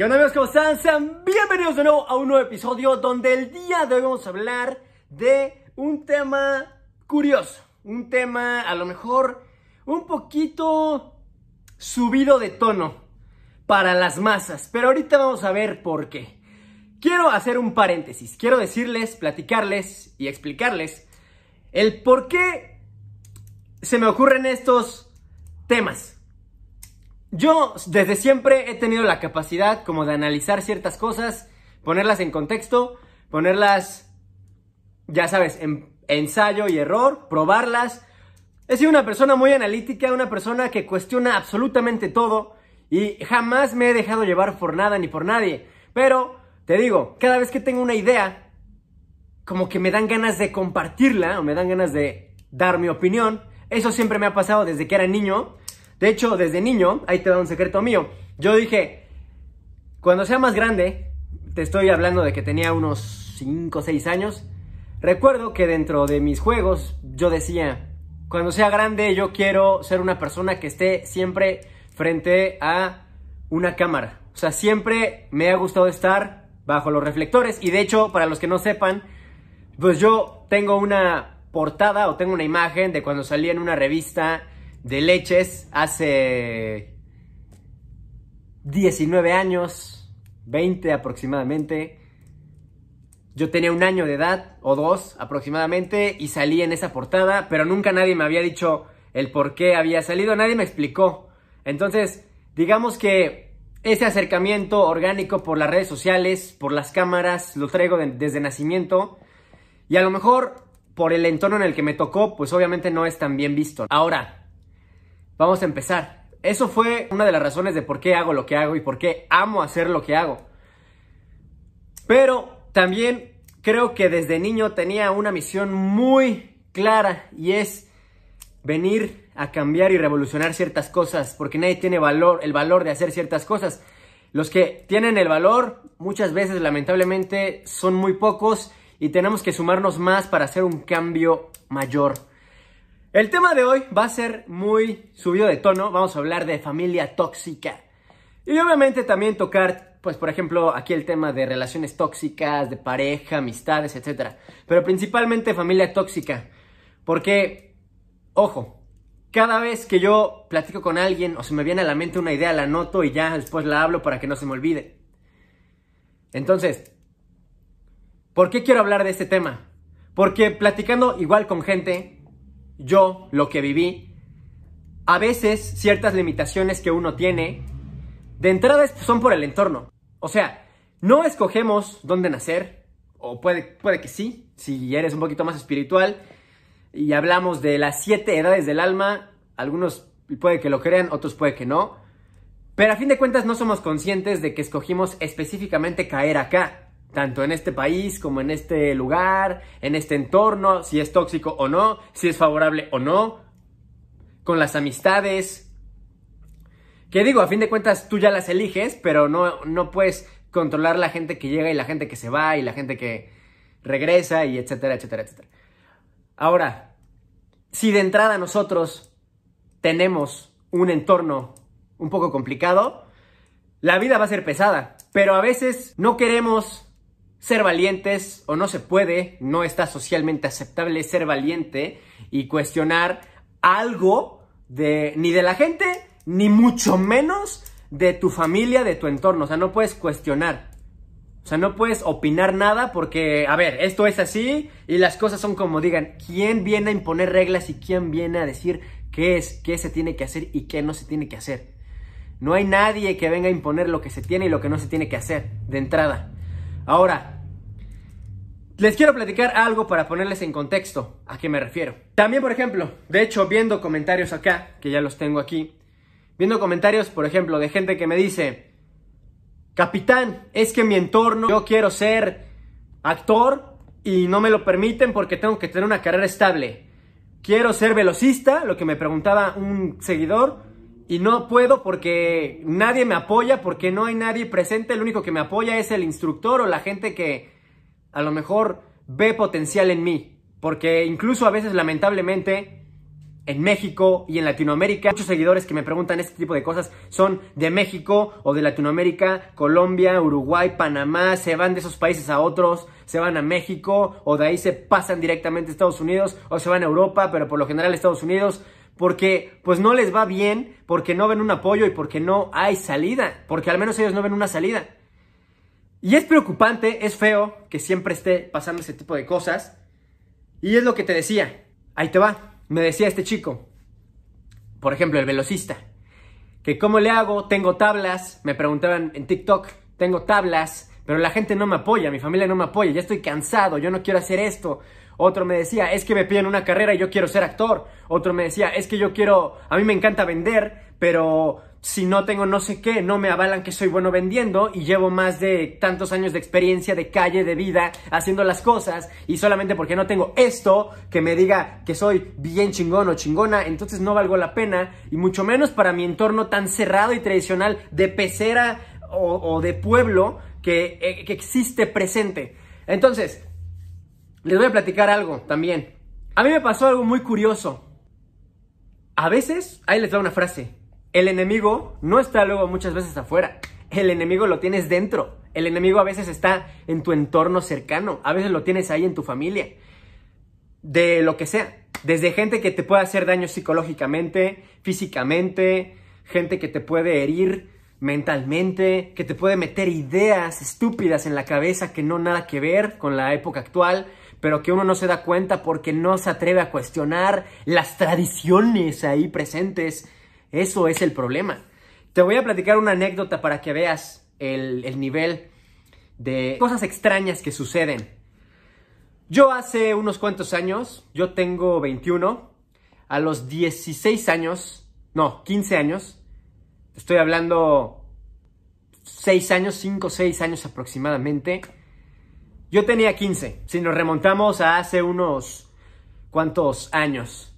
¿Qué onda amigos? ¿Cómo están? Sean bienvenidos de nuevo a un nuevo episodio donde el día de hoy vamos a hablar de un tema curioso, un tema a lo mejor un poquito subido de tono para las masas, pero ahorita vamos a ver por qué. Quiero hacer un paréntesis, quiero decirles, platicarles y explicarles el por qué se me ocurren estos temas. Yo desde siempre he tenido la capacidad como de analizar ciertas cosas, ponerlas en contexto, ponerlas, ya sabes, en ensayo y error, probarlas. He sido una persona muy analítica, una persona que cuestiona absolutamente todo y jamás me he dejado llevar por nada ni por nadie. Pero, te digo, cada vez que tengo una idea, como que me dan ganas de compartirla o me dan ganas de dar mi opinión. Eso siempre me ha pasado desde que era niño. De hecho, desde niño, ahí te da un secreto mío. Yo dije, cuando sea más grande, te estoy hablando de que tenía unos 5 o 6 años, recuerdo que dentro de mis juegos yo decía, cuando sea grande yo quiero ser una persona que esté siempre frente a una cámara. O sea, siempre me ha gustado estar bajo los reflectores y de hecho, para los que no sepan, pues yo tengo una portada o tengo una imagen de cuando salí en una revista de leches hace 19 años, 20 aproximadamente. Yo tenía un año de edad, o dos aproximadamente, y salí en esa portada, pero nunca nadie me había dicho el por qué había salido, nadie me explicó. Entonces, digamos que ese acercamiento orgánico por las redes sociales, por las cámaras, lo traigo desde nacimiento, y a lo mejor por el entorno en el que me tocó, pues obviamente no es tan bien visto. Ahora, Vamos a empezar. Eso fue una de las razones de por qué hago lo que hago y por qué amo hacer lo que hago. Pero también creo que desde niño tenía una misión muy clara y es venir a cambiar y revolucionar ciertas cosas, porque nadie tiene valor, el valor de hacer ciertas cosas. Los que tienen el valor muchas veces lamentablemente son muy pocos y tenemos que sumarnos más para hacer un cambio mayor. El tema de hoy va a ser muy subido de tono. Vamos a hablar de familia tóxica. Y obviamente también tocar, pues por ejemplo, aquí el tema de relaciones tóxicas, de pareja, amistades, etc. Pero principalmente familia tóxica. Porque, ojo, cada vez que yo platico con alguien o se me viene a la mente una idea, la anoto y ya después la hablo para que no se me olvide. Entonces, ¿por qué quiero hablar de este tema? Porque platicando igual con gente, yo, lo que viví, a veces ciertas limitaciones que uno tiene, de entrada son por el entorno. O sea, no escogemos dónde nacer, o puede, puede que sí, si eres un poquito más espiritual, y hablamos de las siete edades del alma, algunos puede que lo crean, otros puede que no, pero a fin de cuentas no somos conscientes de que escogimos específicamente caer acá tanto en este país como en este lugar, en este entorno, si es tóxico o no, si es favorable o no, con las amistades. Que digo, a fin de cuentas tú ya las eliges, pero no, no puedes controlar la gente que llega y la gente que se va y la gente que regresa y etcétera, etcétera, etcétera. Ahora, si de entrada nosotros tenemos un entorno un poco complicado, la vida va a ser pesada, pero a veces no queremos ser valientes o no se puede, no está socialmente aceptable ser valiente y cuestionar algo de ni de la gente, ni mucho menos de tu familia, de tu entorno. O sea, no puedes cuestionar. O sea, no puedes opinar nada porque, a ver, esto es así y las cosas son como digan. ¿Quién viene a imponer reglas y quién viene a decir qué es, qué se tiene que hacer y qué no se tiene que hacer? No hay nadie que venga a imponer lo que se tiene y lo que no se tiene que hacer de entrada. Ahora, les quiero platicar algo para ponerles en contexto a qué me refiero. También, por ejemplo, de hecho, viendo comentarios acá, que ya los tengo aquí, viendo comentarios, por ejemplo, de gente que me dice, capitán, es que mi entorno, yo quiero ser actor y no me lo permiten porque tengo que tener una carrera estable. Quiero ser velocista, lo que me preguntaba un seguidor, y no puedo porque nadie me apoya, porque no hay nadie presente, el único que me apoya es el instructor o la gente que a lo mejor ve potencial en mí, porque incluso a veces lamentablemente en México y en Latinoamérica. Muchos seguidores que me preguntan este tipo de cosas son de México o de Latinoamérica, Colombia, Uruguay, Panamá, se van de esos países a otros, se van a México o de ahí se pasan directamente a Estados Unidos o se van a Europa, pero por lo general Estados Unidos porque pues no les va bien, porque no ven un apoyo y porque no hay salida, porque al menos ellos no ven una salida. Y es preocupante, es feo que siempre esté pasando ese tipo de cosas. Y es lo que te decía, ahí te va me decía este chico, por ejemplo, el velocista, que cómo le hago, tengo tablas, me preguntaban en TikTok, tengo tablas, pero la gente no me apoya, mi familia no me apoya, ya estoy cansado, yo no quiero hacer esto. Otro me decía, es que me piden una carrera y yo quiero ser actor. Otro me decía, es que yo quiero, a mí me encanta vender, pero si no tengo no sé qué, no me avalan que soy bueno vendiendo y llevo más de tantos años de experiencia de calle, de vida, haciendo las cosas y solamente porque no tengo esto que me diga que soy bien chingón o chingona, entonces no valgo la pena y mucho menos para mi entorno tan cerrado y tradicional de pecera o, de pueblo que, eh, que existe presente. Entonces, les voy a platicar algo también. A mí me pasó algo muy curioso. A veces, ahí les da una frase, el enemigo no está luego muchas veces afuera. El enemigo lo tienes dentro. El enemigo a veces está en tu entorno cercano. A veces lo tienes ahí en tu familia. De lo que sea. Desde gente que te puede hacer daño psicológicamente, físicamente, gente que te puede herir mentalmente, que te puede meter ideas estúpidas en la cabeza que no nada que ver con la época actual, pero que uno no se da cuenta porque no se atreve a cuestionar las tradiciones ahí presentes eso es el problema. Te voy a platicar una anécdota para que veas el, nivel de cosas extrañas que suceden. Yo hace unos cuantos años, yo tengo 21, a los 16 años, no, 15 años, estoy hablando 6 años, 5, 6 años aproximadamente, yo tenía 15, si nos remontamos a hace unos cuantos años.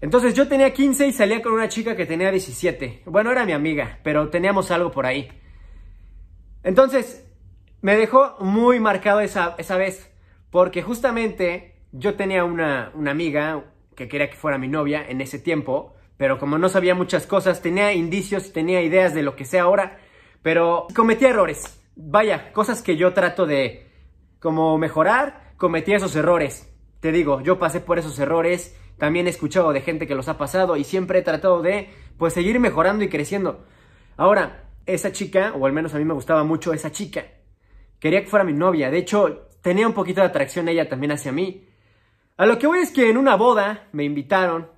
Entonces yo tenía 15 y salía con una chica que tenía 17. Bueno, era mi amiga, pero teníamos algo por ahí. Entonces, me dejó muy marcado esa, esa vez, porque justamente yo tenía una, una amiga que quería que fuera mi novia en ese tiempo, pero como no sabía muchas cosas, tenía indicios, tenía ideas de lo que sé ahora, pero cometí errores. Vaya, cosas que yo trato de como mejorar, cometí esos errores. Te digo, yo pasé por esos errores también he escuchado de gente que los ha pasado y siempre he tratado de pues seguir mejorando y creciendo. Ahora, esa chica, o al menos a mí me gustaba mucho esa chica, quería que fuera mi novia, de hecho tenía un poquito de atracción ella también hacia mí. A lo que voy es que en una boda me invitaron,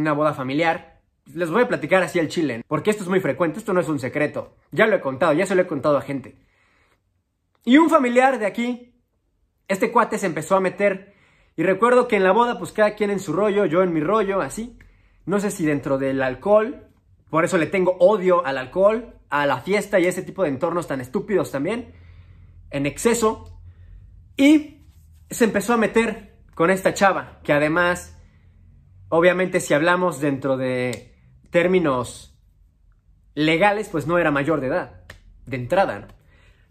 una boda familiar, les voy a platicar así al chile, porque esto es muy frecuente, esto no es un secreto, ya lo he contado, ya se lo he contado a gente. Y un familiar de aquí, este cuate se empezó a meter y recuerdo que en la boda, pues cada quien en su rollo, yo en mi rollo, así. No sé si dentro del alcohol, por eso le tengo odio al alcohol, a la fiesta y a ese tipo de entornos tan estúpidos también, en exceso. Y se empezó a meter con esta chava, que además, obviamente si hablamos dentro de términos legales, pues no era mayor de edad, de entrada, ¿no?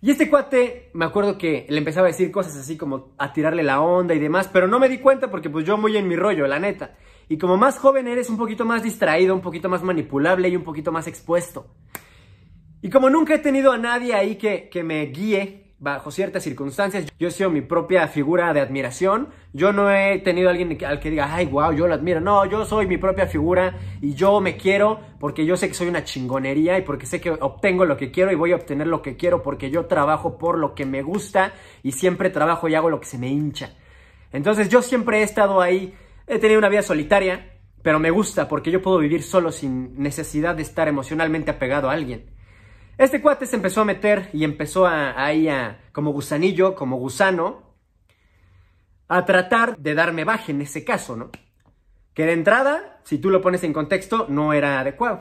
Y este cuate, me acuerdo que le empezaba a decir cosas así como a tirarle la onda y demás, pero no me di cuenta porque pues yo muy en mi rollo, la neta. Y como más joven eres un poquito más distraído, un poquito más manipulable y un poquito más expuesto. Y como nunca he tenido a nadie ahí que, que me guíe bajo ciertas circunstancias. Yo he sido mi propia figura de admiración. Yo no he tenido a alguien al que diga, ay, wow, yo lo admiro. No, yo soy mi propia figura y yo me quiero porque yo sé que soy una chingonería y porque sé que obtengo lo que quiero y voy a obtener lo que quiero porque yo trabajo por lo que me gusta y siempre trabajo y hago lo que se me hincha. Entonces yo siempre he estado ahí, he tenido una vida solitaria, pero me gusta porque yo puedo vivir solo sin necesidad de estar emocionalmente apegado a alguien. Este cuate se empezó a meter y empezó a, ahí a, como gusanillo, como gusano, a tratar de darme baje en ese caso, ¿no? Que de entrada, si tú lo pones en contexto, no era adecuado.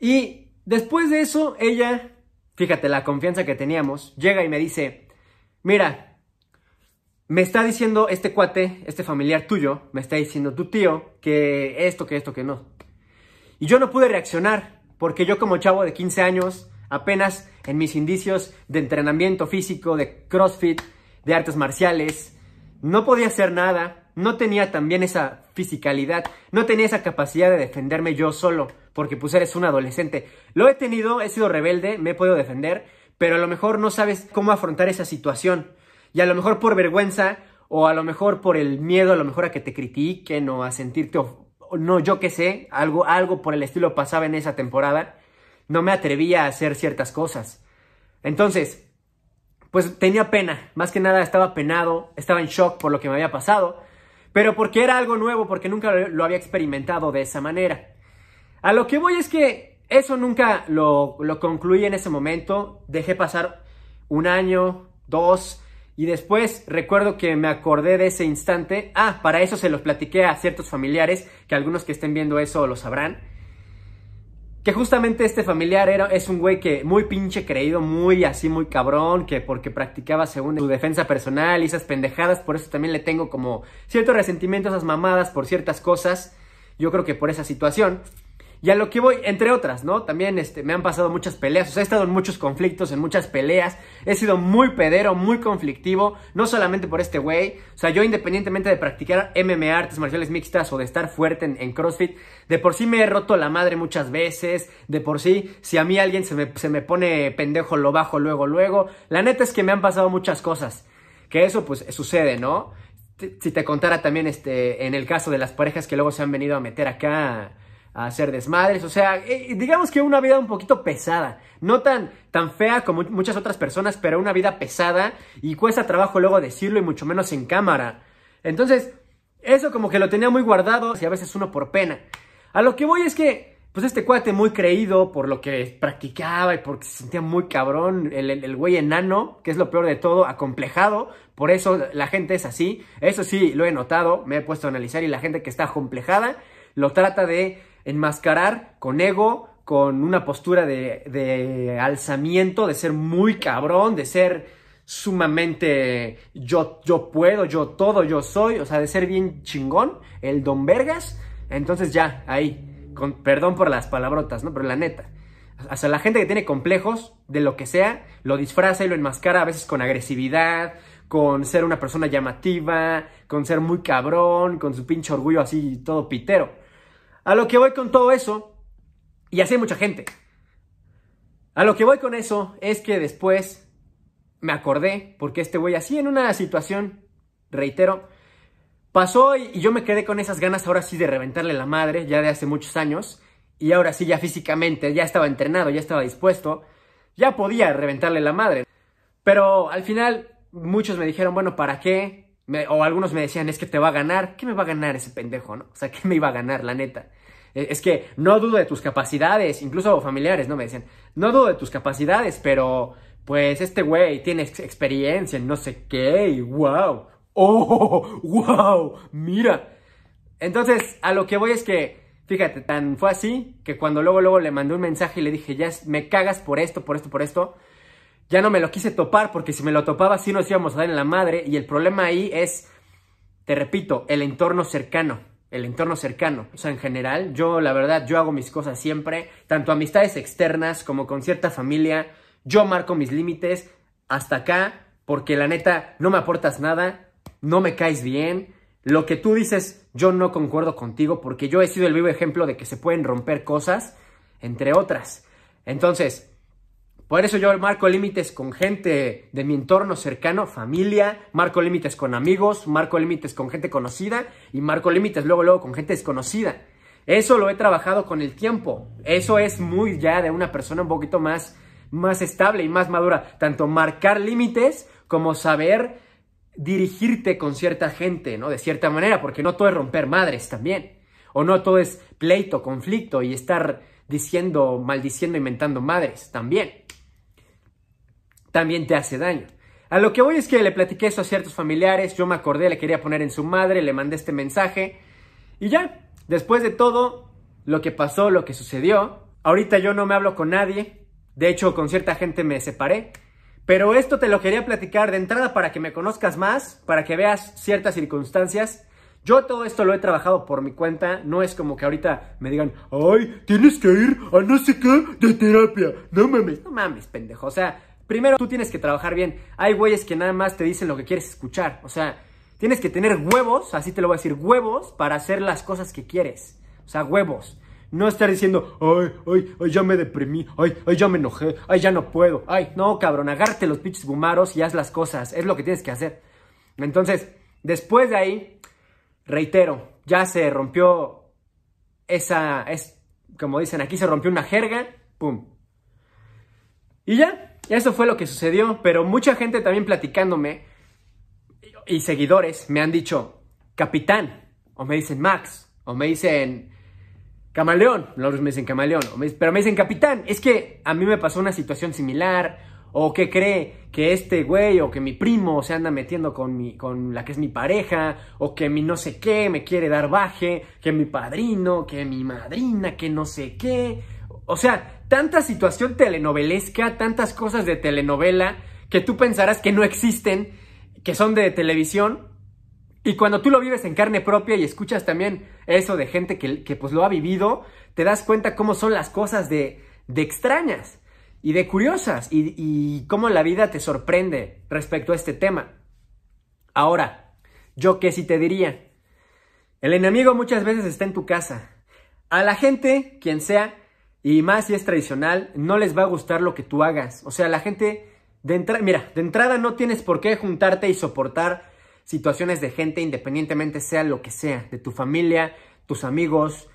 Y después de eso, ella, fíjate la confianza que teníamos, llega y me dice, mira, me está diciendo este cuate, este familiar tuyo, me está diciendo tu tío, que esto, que esto, que no. Y yo no pude reaccionar porque yo como chavo de 15 años, apenas en mis indicios de entrenamiento físico, de CrossFit, de artes marciales, no podía hacer nada, no tenía también esa fisicalidad, no tenía esa capacidad de defenderme yo solo, porque pues eres un adolescente. Lo he tenido, he sido rebelde, me he podido defender, pero a lo mejor no sabes cómo afrontar esa situación. Y a lo mejor por vergüenza o a lo mejor por el miedo, a lo mejor a que te critiquen o a sentirte, no, yo qué sé, algo, algo por el estilo pasaba en esa temporada, no me atrevía a hacer ciertas cosas. Entonces, pues tenía pena, más que nada estaba penado, estaba en shock por lo que me había pasado, pero porque era algo nuevo, porque nunca lo había experimentado de esa manera. A lo que voy es que eso nunca lo, lo concluí en ese momento, dejé pasar un año, dos, y después recuerdo que me acordé de ese instante. Ah, para eso se los platiqué a ciertos familiares, que algunos que estén viendo eso lo sabrán. Que justamente este familiar era, es un güey que muy pinche creído, muy así, muy cabrón, que porque practicaba según su defensa personal y esas pendejadas, por eso también le tengo como cierto resentimiento a esas mamadas por ciertas cosas, yo creo que por esa situación. Y a lo que voy, entre otras, ¿no? También este, me han pasado muchas peleas, o sea, he estado en muchos conflictos, en muchas peleas, he sido muy pedero, muy conflictivo, no solamente por este güey, o sea, yo independientemente de practicar MMA, artes marciales mixtas o de estar fuerte en, CrossFit, de por sí me he roto la madre muchas veces, de por sí, si a mí alguien se me, se me pone pendejo, lo bajo luego, luego, la neta es que me han pasado muchas cosas, que eso pues sucede, ¿no? Si te contara también este, en el caso de las parejas que luego se han venido a meter acá a hacer desmadres, o sea, eh, digamos que una vida un poquito pesada, no tan, tan fea como muchas otras personas, pero una vida pesada y cuesta trabajo luego decirlo y mucho menos en cámara. Entonces, eso como que lo tenía muy guardado y a veces uno por pena. A lo que voy es que, pues este cuate muy creído por lo que practicaba y porque se sentía muy cabrón, el, el güey enano, que es lo peor de todo, acomplejado, por eso la gente es así, eso sí lo he notado, me he puesto a analizar y la gente que está acomplejada lo trata de enmascarar con ego, con una postura de, alzamiento, de ser muy cabrón, de ser sumamente yo, yo puedo, yo todo, yo soy, o sea, de ser bien chingón, el don Vergas. Entonces ya, ahí, con perdón por las palabrotas, ¿no? Pero la neta. O sea, la gente que tiene complejos de lo que sea, lo disfraza y lo enmascara a veces con agresividad, con ser una persona llamativa, con ser muy cabrón, con su pinche orgullo así todo pitero. A lo que voy con todo eso, y así hay mucha gente. A lo que voy con eso es que después me acordé, porque este güey así en una situación, reitero, pasó y, yo me quedé con esas ganas ahora sí de reventarle la madre, ya de hace muchos años, y ahora sí ya físicamente, ya estaba entrenado, ya estaba dispuesto, ya podía reventarle la madre. Pero al final muchos me dijeron, bueno, ¿para qué? O algunos me decían, es que te va a ganar. ¿Qué me va a ganar ese pendejo, no? O sea, ¿qué me iba a ganar, la neta? E, es que no dudo de tus capacidades, incluso familiares, ¿no? Me decían, no dudo de tus capacidades, pero pues este güey tiene experiencia en no sé qué, y wow, oh, wow, mira. Entonces, a lo que voy es que, fíjate, tan fue así que cuando luego, luego le mandé un mensaje y le dije, ya me cagas por esto, por esto, por esto, ya no me lo quise topar porque si me lo topaba sí nos íbamos a dar en la madre y el problema ahí es, te repito, el entorno cercano, el entorno cercano. O sea, en general, yo la verdad, yo hago mis cosas siempre, tanto amistades externas como con cierta familia, yo marco mis límites hasta acá porque la neta no me aportas nada, no me caes bien, lo que tú dices yo no concuerdo contigo porque yo he sido el vivo ejemplo de que se pueden romper cosas, entre otras. Entonces, por eso yo marco límites con gente de mi entorno cercano, familia, marco límites con amigos, marco límites con gente conocida y marco límites luego, luego con gente desconocida. Eso lo he trabajado con el tiempo. Eso es muy ya de una persona un poquito más, más estable y más madura. Tanto marcar límites como saber dirigirte con cierta gente, ¿no? De cierta manera, porque no todo es romper madres también. O no todo es pleito, conflicto y estar diciendo, maldiciendo, inventando madres también también te hace daño. A lo que voy es que le platiqué eso a ciertos familiares, yo me acordé, le quería poner en su madre, le mandé este mensaje y ya, después de todo lo que pasó, lo que sucedió, ahorita yo no me hablo con nadie, de hecho con cierta gente me separé, pero esto te lo quería platicar de entrada para que me conozcas más, para que veas ciertas circunstancias. Yo todo esto lo he trabajado por mi cuenta, no es como que ahorita me digan, ay, tienes que ir a no sé qué de terapia, no mames, no mames, pendejo, o sea, Primero, tú tienes que trabajar bien. Hay güeyes que nada más te dicen lo que quieres escuchar. O sea, Tienes que tener huevos, así te lo voy a decir, huevos para hacer las cosas que quieres. O sea, huevos. No estar diciendo, ay, ay, ay, ya me deprimí, ay, ay, ya me enojé, ay, ya no puedo. Ay, no, cabrón, agárrate los pinches gumaros y haz las cosas. Es lo que tienes que hacer. Entonces, después de ahí, reitero, ya se rompió esa, es, como dicen aquí, se rompió una jerga, pum. Y ya, eso fue lo que sucedió, pero mucha gente también platicándome y seguidores me han dicho, capitán, o me dicen Max, o me dicen Camaleón, los me dicen camaleón, pero me dicen capitán, es que a mí me pasó una situación similar, o que cree que este güey o que mi primo se anda metiendo con, mi, con la que es mi pareja, o que mi no sé qué me quiere dar baje, que mi padrino, que mi madrina, que no sé qué. O sea, tanta situación telenovelesca, tantas cosas de telenovela que tú pensarás que no existen, que son de televisión, y cuando tú lo vives en carne propia y escuchas también eso de gente que, pues lo ha vivido, te das cuenta cómo son las cosas de, de extrañas y de curiosas y, y cómo la vida te sorprende respecto a este tema. Ahora, yo qué sí te diría. El enemigo muchas veces está en tu casa. A la gente, quien sea, y más si es tradicional, no les va a gustar lo que tú hagas. O sea, la gente de entrada, mira, de entrada no tienes por qué juntarte y soportar situaciones de gente independientemente sea lo que sea, de tu familia, tus amigos,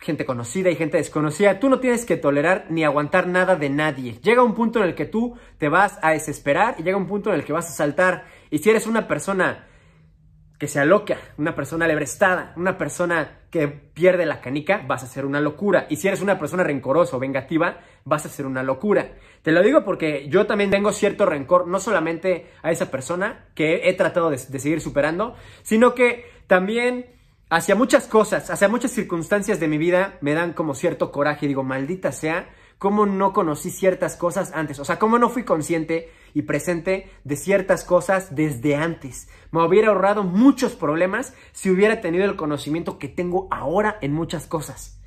gente conocida y gente desconocida. Tú no tienes que tolerar ni aguantar nada de nadie. Llega un punto en el que tú te vas a desesperar y llega un punto en el que vas a saltar. Y si eres una persona que se aloca, una persona lebrestada, una persona que pierde la canica, vas a ser una locura. Y si eres una persona rencorosa o vengativa, vas a ser una locura. Te lo digo porque yo también tengo cierto rencor, no solamente a esa persona que he tratado de, de seguir superando, sino que también hacia muchas cosas, hacia muchas circunstancias de mi vida me dan como cierto coraje. Digo, maldita sea, cómo no conocí ciertas cosas antes, o sea, cómo no fui consciente y presente de ciertas cosas desde antes. Me hubiera ahorrado muchos problemas si hubiera tenido el conocimiento que tengo ahora en muchas cosas.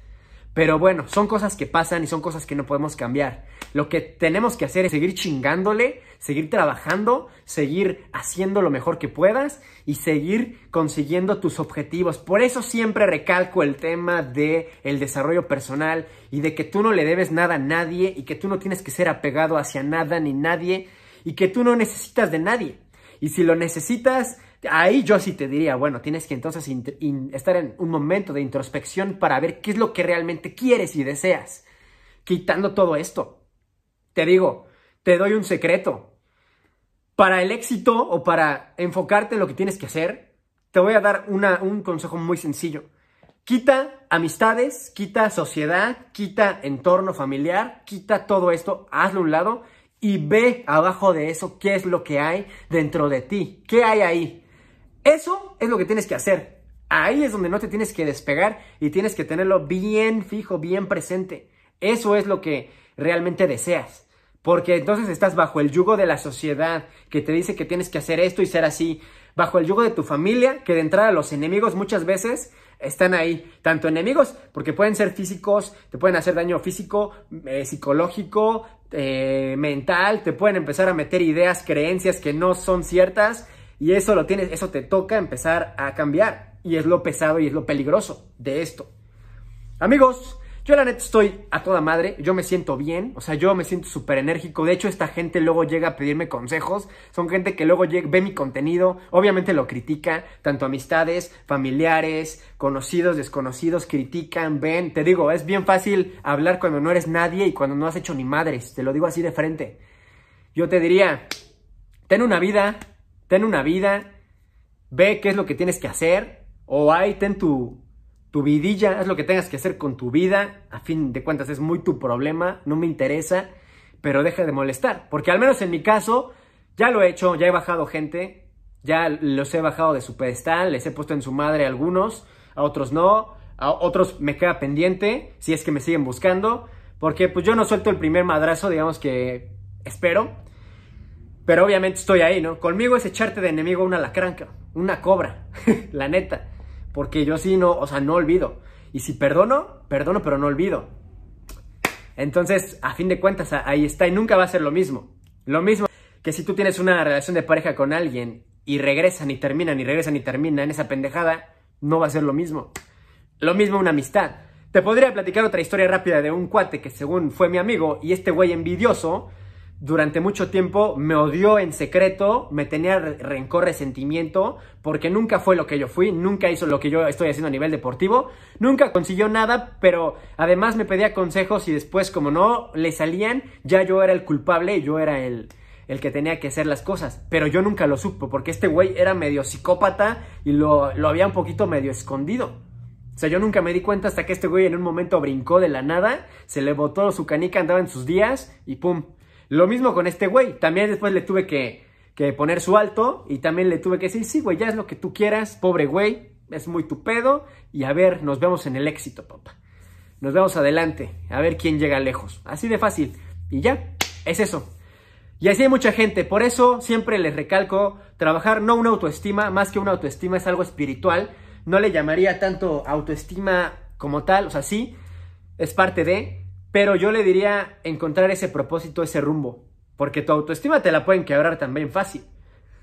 Pero bueno, son cosas que pasan y son cosas que no podemos cambiar. Lo que tenemos que hacer es seguir chingándole, seguir trabajando, seguir haciendo lo mejor que puedas y seguir consiguiendo tus objetivos. Por eso siempre recalco el tema de el desarrollo personal y de que tú no le debes nada a nadie y que tú no tienes que ser apegado hacia nada ni nadie y que tú no necesitas de nadie. Y si lo necesitas, ahí yo sí te diría, bueno, tienes que entonces estar en un momento de introspección para ver qué es lo que realmente quieres y deseas. Quitando todo esto. Te digo, te doy un secreto. Para el éxito o para enfocarte en lo que tienes que hacer, te voy a dar un consejo muy sencillo. Quita amistades, quita sociedad, quita entorno familiar, quita todo esto, hazlo a un lado y ve abajo de eso qué es lo que hay dentro de ti, qué hay ahí. Eso es lo que tienes que hacer. Ahí es donde no te tienes que despegar y tienes que tenerlo bien fijo, bien presente. Eso es lo que realmente deseas. Porque entonces estás bajo el yugo de la sociedad que te dice que tienes que hacer esto y ser así. Bajo el yugo de tu familia, que de entrada los enemigos muchas veces están ahí. Tanto enemigos, porque pueden ser físicos, te pueden hacer daño físico, eh, psicológico, eh, mental, te pueden empezar a meter ideas, creencias que no son ciertas y eso lo tienes, eso te toca empezar a cambiar. Y es lo pesado y es lo peligroso de esto. Amigos, yo la neta estoy a toda madre, yo me siento bien, o sea, yo me siento súper enérgico. De hecho, esta gente luego llega a pedirme consejos. Son gente que luego ve mi contenido, obviamente lo critica, tanto amistades, familiares, conocidos, desconocidos, critican, ven. Te digo, es bien fácil hablar cuando no eres nadie y cuando no has hecho ni madres. Te lo digo así de frente. Yo te diría, ten una vida, ten una vida, ve qué es lo que tienes que hacer, o ahí ten tu, tu vidilla, haz lo que tengas que hacer con tu vida, a fin de cuentas es muy tu problema, no me interesa, pero deja de molestar, porque al menos en mi caso, ya lo he hecho, ya he bajado gente, ya los he bajado de su pedestal, les he puesto en su madre a algunos, a otros no, a otros me queda pendiente, si es que me siguen buscando, porque pues yo no suelto el primer madrazo, digamos que espero, pero obviamente estoy ahí, ¿no? Conmigo es echarte de enemigo una lacranca, una cobra, la neta. Porque yo sí no, o sea, no olvido. Y si perdono, perdono, pero no olvido. Entonces, a fin de cuentas, ahí está y nunca va a ser lo mismo. Lo mismo que si tú tienes una relación de pareja con alguien y regresan y terminan y regresan y terminan esa pendejada, no va a ser lo mismo. Lo mismo una amistad. Te podría platicar otra historia rápida de un cuate que según fue mi amigo y este güey envidioso durante mucho tiempo me odió en secreto, me tenía rencor, resentimiento, porque nunca fue lo que yo fui, nunca hizo lo que yo estoy haciendo a nivel deportivo, nunca consiguió nada, pero además me pedía consejos y después como no le salían, ya yo era el culpable, yo era el, el que tenía que hacer las cosas, pero yo nunca lo supo, porque este güey era medio psicópata y lo, lo había un poquito medio escondido. O sea, yo nunca me di cuenta hasta que este güey en un momento brincó de la nada, se le botó su canica, andaba en sus días y pum, lo mismo con este güey. También después le tuve que, poner su alto y también le tuve que decir, sí, güey, ya es lo que tú quieras, pobre güey, es muy tu pedo y a ver, nos vemos en el éxito, papá. Nos vemos adelante, a ver quién llega lejos. Así de fácil. Y ya, es eso. Y así hay mucha gente, por eso siempre les recalco, trabajar no una autoestima, más que una autoestima es algo espiritual, no le llamaría tanto autoestima como tal, o sea, sí, es parte de, pero yo le diría encontrar ese propósito, ese rumbo. Porque tu autoestima te la pueden quebrar también fácil.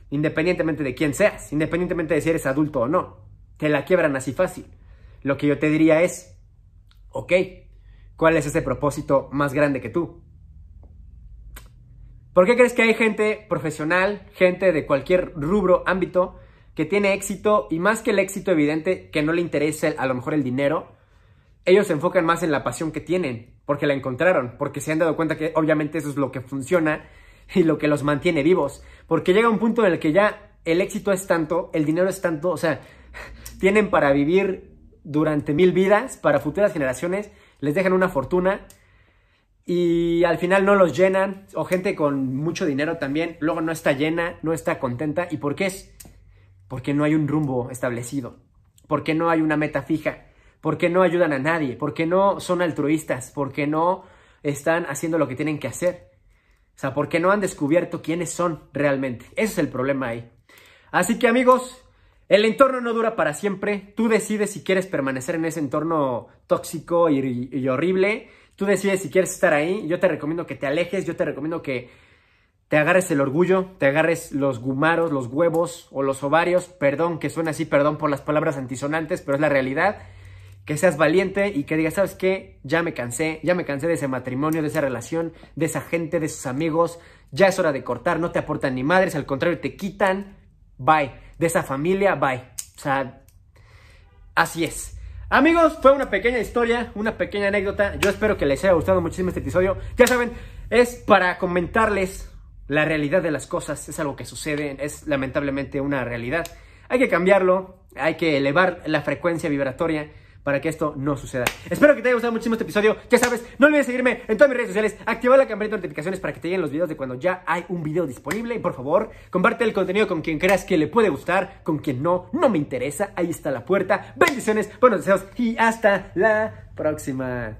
Independientemente de quién seas, independientemente de si eres adulto o no. Te la quiebran así fácil. Lo que yo te diría es, ok, ¿cuál es ese propósito más grande que tú? ¿Por qué crees que hay gente profesional, gente de cualquier rubro, ámbito, que tiene éxito y más que el éxito evidente, que no le interesa a lo mejor el dinero, ellos se enfocan más en la pasión que tienen, porque la encontraron, porque se han dado cuenta que obviamente eso es lo que funciona y lo que los mantiene vivos, porque llega un punto en el que ya el éxito es tanto, el dinero es tanto, o sea, tienen para vivir durante mil vidas, para futuras generaciones, les dejan una fortuna y al final no los llenan, o gente con mucho dinero también, luego no está llena, no está contenta, ¿y por qué es? Porque no hay un rumbo establecido, porque no hay una meta fija ¿Por qué no ayudan a nadie? ¿Por qué no son altruistas? ¿Por qué no están haciendo lo que tienen que hacer? O sea, ¿por qué no han descubierto quiénes son realmente? Ese es el problema ahí. Así que amigos, el entorno no dura para siempre. Tú decides si quieres permanecer en ese entorno tóxico y, horrible. Tú decides si quieres estar ahí. Yo te recomiendo que te alejes. Yo te recomiendo que te agarres el orgullo, te agarres los gumaros, los huevos o los ovarios. Perdón que suena así, perdón por las palabras antisonantes, pero es la realidad que seas valiente y que digas, ¿sabes qué? Ya me cansé, ya me cansé de ese matrimonio, de esa relación, de esa gente, de esos amigos, ya es hora de cortar, no te aportan ni madres, al contrario, te quitan, bye, de esa familia, bye. O sea, así es. Amigos, fue una pequeña historia, una pequeña anécdota. Yo espero que les haya gustado muchísimo este episodio. Ya saben, es para comentarles la realidad de las cosas. Es algo que sucede, es lamentablemente una realidad. Hay que cambiarlo, hay que elevar la frecuencia vibratoria para que esto no suceda. Espero que te haya gustado muchísimo este episodio. Ya sabes, no olvides seguirme en todas mis redes sociales, activar la campanita de notificaciones para que te lleguen los videos de cuando ya hay un video disponible. Y por favor, comparte el contenido con quien creas que le puede gustar, con quien no, no me interesa. Ahí está la puerta. Bendiciones, buenos deseos y hasta la próxima.